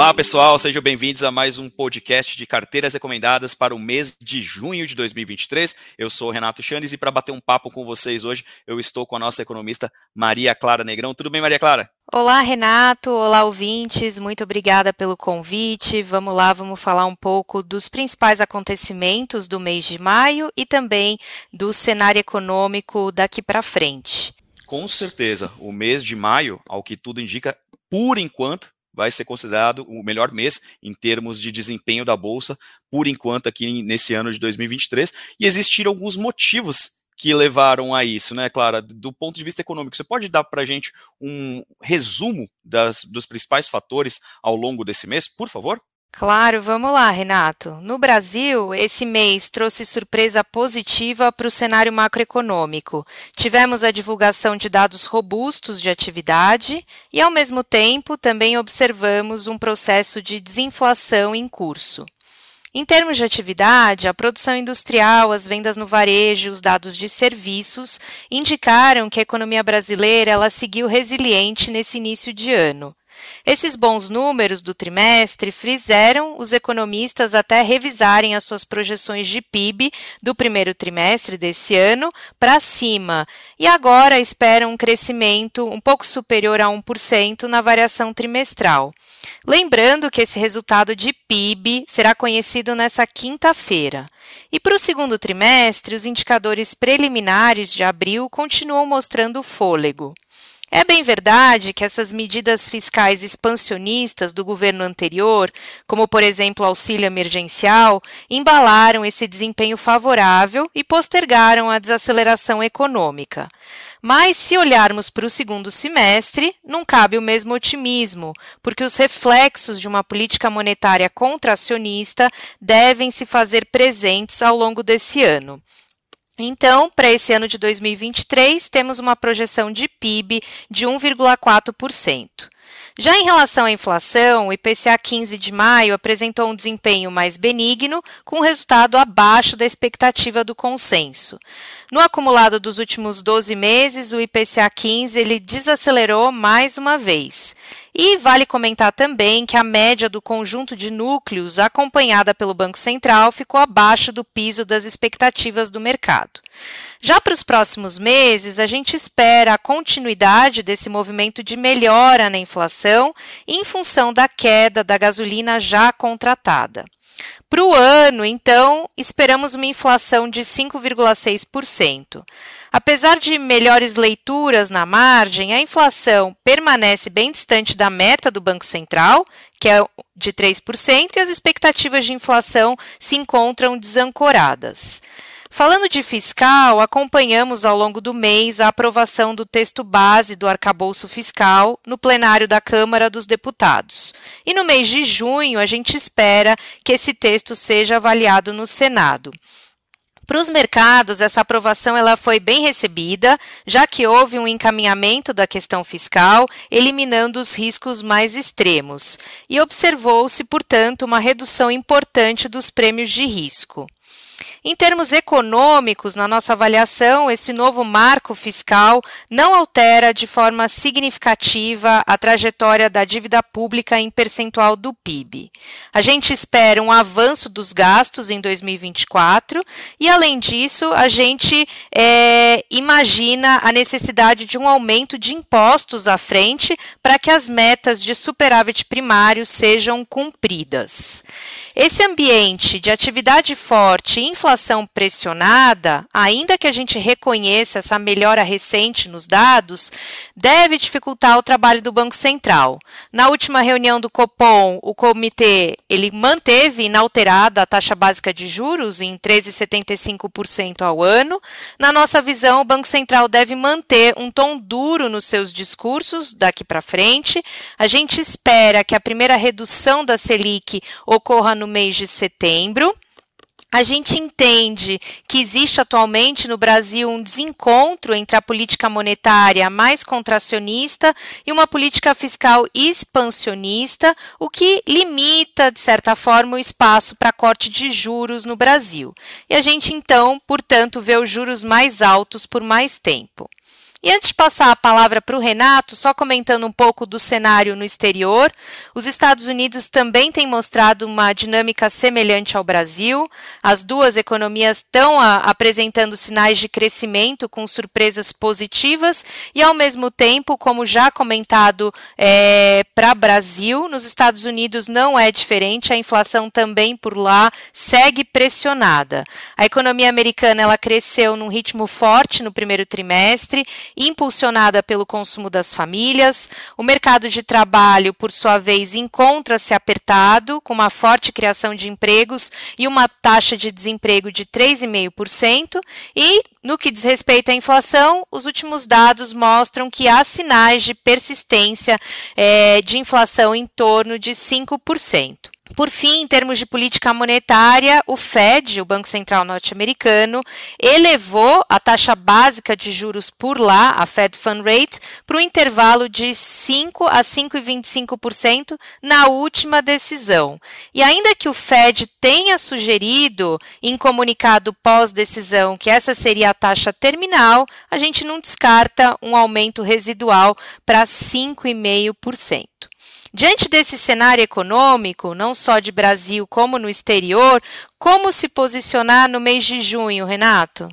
Olá, pessoal, sejam bem-vindos a mais um podcast de carteiras recomendadas para o mês de junho de 2023. Eu sou o Renato Chanes e para bater um papo com vocês hoje, eu estou com a nossa economista Maria Clara Negrão. Tudo bem, Maria Clara? Olá, Renato. Olá, ouvintes. Muito obrigada pelo convite. Vamos lá, vamos falar um pouco dos principais acontecimentos do mês de maio e também do cenário econômico daqui para frente. Com certeza, o mês de maio, ao que tudo indica, por enquanto, vai ser considerado o melhor mês em termos de desempenho da bolsa, por enquanto, aqui nesse ano de 2023. E existiram alguns motivos que levaram a isso, né, Clara? Do ponto de vista econômico, você pode dar para a gente um resumo das, dos principais fatores ao longo desse mês, por favor? Claro, vamos lá, Renato. No Brasil, esse mês trouxe surpresa positiva para o cenário macroeconômico. Tivemos a divulgação de dados robustos de atividade e, ao mesmo tempo, também observamos um processo de desinflação em curso. Em termos de atividade, a produção industrial, as vendas no varejo, os dados de serviços indicaram que a economia brasileira ela seguiu resiliente nesse início de ano. Esses bons números do trimestre fizeram os economistas até revisarem as suas projeções de PIB do primeiro trimestre desse ano para cima e agora esperam um crescimento um pouco superior a 1% na variação trimestral. Lembrando que esse resultado de PIB será conhecido nessa quinta-feira. E para o segundo trimestre, os indicadores preliminares de abril continuam mostrando fôlego. É bem verdade que essas medidas fiscais expansionistas do governo anterior, como por exemplo o auxílio emergencial, embalaram esse desempenho favorável e postergaram a desaceleração econômica. Mas, se olharmos para o segundo semestre, não cabe o mesmo otimismo, porque os reflexos de uma política monetária contracionista devem se fazer presentes ao longo desse ano. Então, para esse ano de 2023, temos uma projeção de PIB de 1,4%. Já em relação à inflação, o IPCA 15 de maio apresentou um desempenho mais benigno, com resultado abaixo da expectativa do consenso. No acumulado dos últimos 12 meses, o IPCA 15 ele desacelerou mais uma vez. E vale comentar também que a média do conjunto de núcleos acompanhada pelo Banco Central ficou abaixo do piso das expectativas do mercado. Já para os próximos meses, a gente espera a continuidade desse movimento de melhora na inflação em função da queda da gasolina já contratada. Para o ano, então, esperamos uma inflação de 5,6%. Apesar de melhores leituras na margem, a inflação permanece bem distante da meta do Banco Central, que é de 3%, e as expectativas de inflação se encontram desancoradas. Falando de fiscal, acompanhamos ao longo do mês a aprovação do texto base do arcabouço fiscal no plenário da Câmara dos Deputados. E no mês de junho, a gente espera que esse texto seja avaliado no Senado. Para os mercados, essa aprovação ela foi bem recebida, já que houve um encaminhamento da questão fiscal, eliminando os riscos mais extremos, e observou-se, portanto, uma redução importante dos prêmios de risco. Em termos econômicos, na nossa avaliação, esse novo marco fiscal não altera de forma significativa a trajetória da dívida pública em percentual do PIB. A gente espera um avanço dos gastos em 2024 e, além disso, a gente é, imagina a necessidade de um aumento de impostos à frente para que as metas de superávit primário sejam cumpridas. Esse ambiente de atividade forte inflação pressionada, ainda que a gente reconheça essa melhora recente nos dados, deve dificultar o trabalho do Banco Central. Na última reunião do Copom, o comitê ele manteve inalterada a taxa básica de juros em 13,75% ao ano. Na nossa visão, o Banco Central deve manter um tom duro nos seus discursos daqui para frente. A gente espera que a primeira redução da Selic ocorra no mês de setembro. A gente entende que existe atualmente no Brasil um desencontro entre a política monetária mais contracionista e uma política fiscal expansionista, o que limita, de certa forma, o espaço para corte de juros no Brasil. E a gente, então, portanto, vê os juros mais altos por mais tempo. E antes de passar a palavra para o Renato, só comentando um pouco do cenário no exterior, os Estados Unidos também têm mostrado uma dinâmica semelhante ao Brasil. As duas economias estão apresentando sinais de crescimento com surpresas positivas e, ao mesmo tempo, como já comentado é, para Brasil, nos Estados Unidos não é diferente. A inflação também por lá segue pressionada. A economia americana ela cresceu num ritmo forte no primeiro trimestre impulsionada pelo consumo das famílias. O mercado de trabalho, por sua vez, encontra-se apertado, com uma forte criação de empregos e uma taxa de desemprego de 3,5%. E, no que diz respeito à inflação, os últimos dados mostram que há sinais de persistência é, de inflação em torno de 5%. Por fim, em termos de política monetária, o Fed, o Banco Central norte-americano, elevou a taxa básica de juros por lá, a Fed Fund Rate, para o intervalo de 5 a 5,25% na última decisão. E ainda que o Fed tenha sugerido em comunicado pós-decisão que essa seria a taxa terminal, a gente não descarta um aumento residual para 5,5%. Diante desse cenário econômico, não só de Brasil como no exterior, como se posicionar no mês de junho, Renato?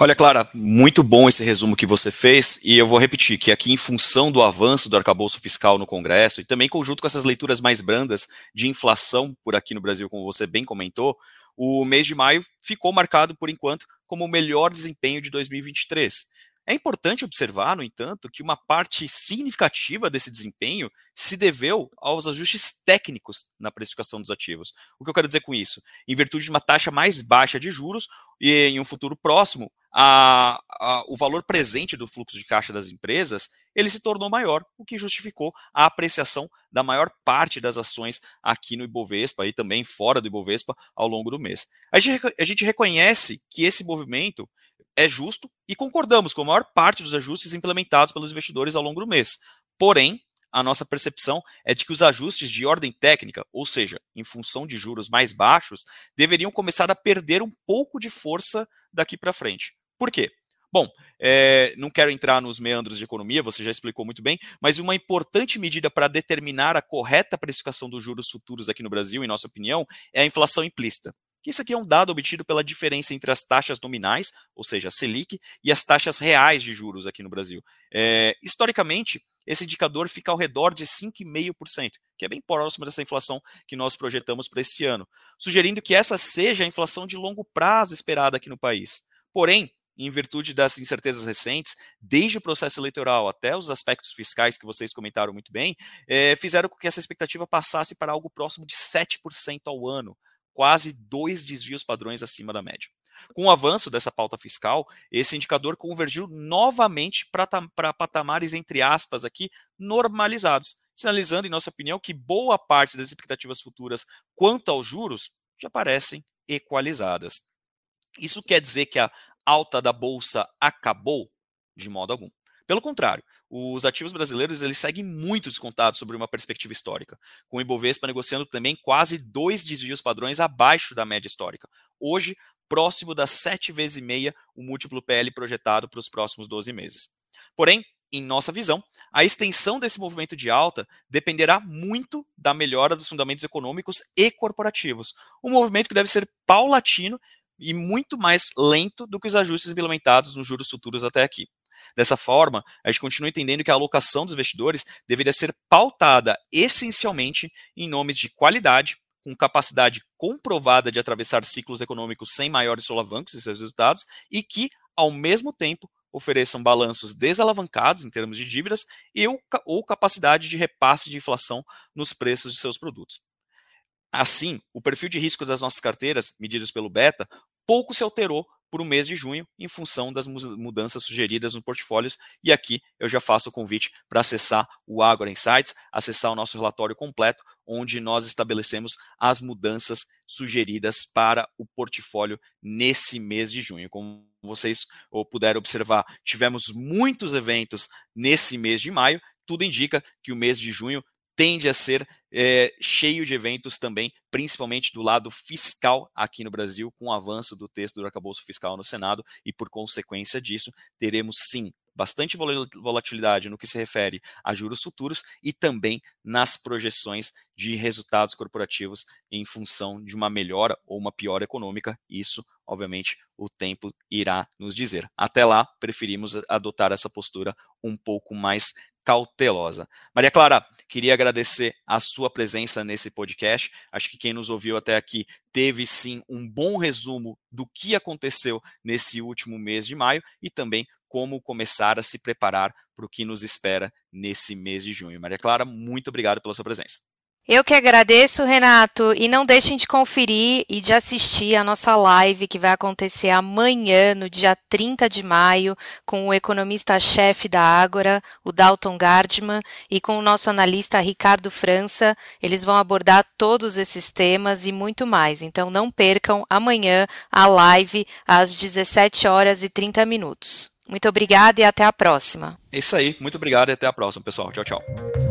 Olha, Clara, muito bom esse resumo que você fez, e eu vou repetir que aqui, em função do avanço do arcabouço fiscal no Congresso, e também conjunto com essas leituras mais brandas de inflação por aqui no Brasil, como você bem comentou, o mês de maio ficou marcado, por enquanto, como o melhor desempenho de 2023. É importante observar, no entanto, que uma parte significativa desse desempenho se deveu aos ajustes técnicos na precificação dos ativos. O que eu quero dizer com isso? Em virtude de uma taxa mais baixa de juros e em um futuro próximo, a, a, o valor presente do fluxo de caixa das empresas ele se tornou maior, o que justificou a apreciação da maior parte das ações aqui no Ibovespa e também fora do Ibovespa ao longo do mês. A gente, a gente reconhece que esse movimento é justo e concordamos com a maior parte dos ajustes implementados pelos investidores ao longo do mês. Porém, a nossa percepção é de que os ajustes de ordem técnica, ou seja, em função de juros mais baixos, deveriam começar a perder um pouco de força daqui para frente. Por quê? Bom, é, não quero entrar nos meandros de economia, você já explicou muito bem, mas uma importante medida para determinar a correta precificação dos juros futuros aqui no Brasil, em nossa opinião, é a inflação implícita que isso aqui é um dado obtido pela diferença entre as taxas nominais, ou seja, a Selic, e as taxas reais de juros aqui no Brasil. É, historicamente, esse indicador fica ao redor de 5,5%, que é bem próximo dessa inflação que nós projetamos para esse ano, sugerindo que essa seja a inflação de longo prazo esperada aqui no país. Porém, em virtude das incertezas recentes, desde o processo eleitoral até os aspectos fiscais que vocês comentaram muito bem, é, fizeram com que essa expectativa passasse para algo próximo de 7% ao ano, quase dois desvios padrões acima da média. Com o avanço dessa pauta fiscal, esse indicador convergiu novamente para patamares, entre aspas, aqui, normalizados, sinalizando, em nossa opinião, que boa parte das expectativas futuras quanto aos juros já parecem equalizadas. Isso quer dizer que a alta da bolsa acabou? De modo algum. Pelo contrário, os ativos brasileiros eles seguem muito descontados sobre uma perspectiva histórica, com o Ibovespa negociando também quase dois desvios padrões abaixo da média histórica. Hoje, próximo das sete vezes e meia o múltiplo PL projetado para os próximos 12 meses. Porém, em nossa visão, a extensão desse movimento de alta dependerá muito da melhora dos fundamentos econômicos e corporativos, um movimento que deve ser paulatino e muito mais lento do que os ajustes implementados nos juros futuros até aqui. Dessa forma, a gente continua entendendo que a alocação dos investidores deveria ser pautada essencialmente em nomes de qualidade, com capacidade comprovada de atravessar ciclos econômicos sem maiores solavancos em seus resultados e que, ao mesmo tempo, ofereçam balanços desalavancados em termos de dívidas e ou, ou capacidade de repasse de inflação nos preços de seus produtos. Assim, o perfil de risco das nossas carteiras, medidos pelo Beta, pouco se alterou por um mês de junho, em função das mudanças sugeridas nos portfólios. E aqui eu já faço o convite para acessar o Agora Insights, acessar o nosso relatório completo, onde nós estabelecemos as mudanças sugeridas para o portfólio nesse mês de junho. Como vocês puderam observar, tivemos muitos eventos nesse mês de maio. Tudo indica que o mês de junho tende a ser é, cheio de eventos também, principalmente do lado fiscal aqui no Brasil, com o avanço do texto do arcabouço fiscal no Senado, e por consequência disso, teremos sim bastante volatilidade no que se refere a juros futuros e também nas projeções de resultados corporativos em função de uma melhora ou uma pior econômica. Isso, obviamente, o tempo irá nos dizer. Até lá, preferimos adotar essa postura um pouco mais cautelosa. Maria Clara, queria agradecer a sua presença nesse podcast. Acho que quem nos ouviu até aqui teve sim um bom resumo do que aconteceu nesse último mês de maio e também como começar a se preparar para o que nos espera nesse mês de junho. Maria Clara, muito obrigado pela sua presença. Eu que agradeço, Renato, e não deixem de conferir e de assistir a nossa live que vai acontecer amanhã, no dia 30 de maio, com o economista-chefe da Ágora, o Dalton Gardman, e com o nosso analista Ricardo França. Eles vão abordar todos esses temas e muito mais. Então não percam amanhã a live às 17 horas e 30 minutos. Muito obrigada e até a próxima. É isso aí, muito obrigado e até a próxima, pessoal. Tchau, tchau.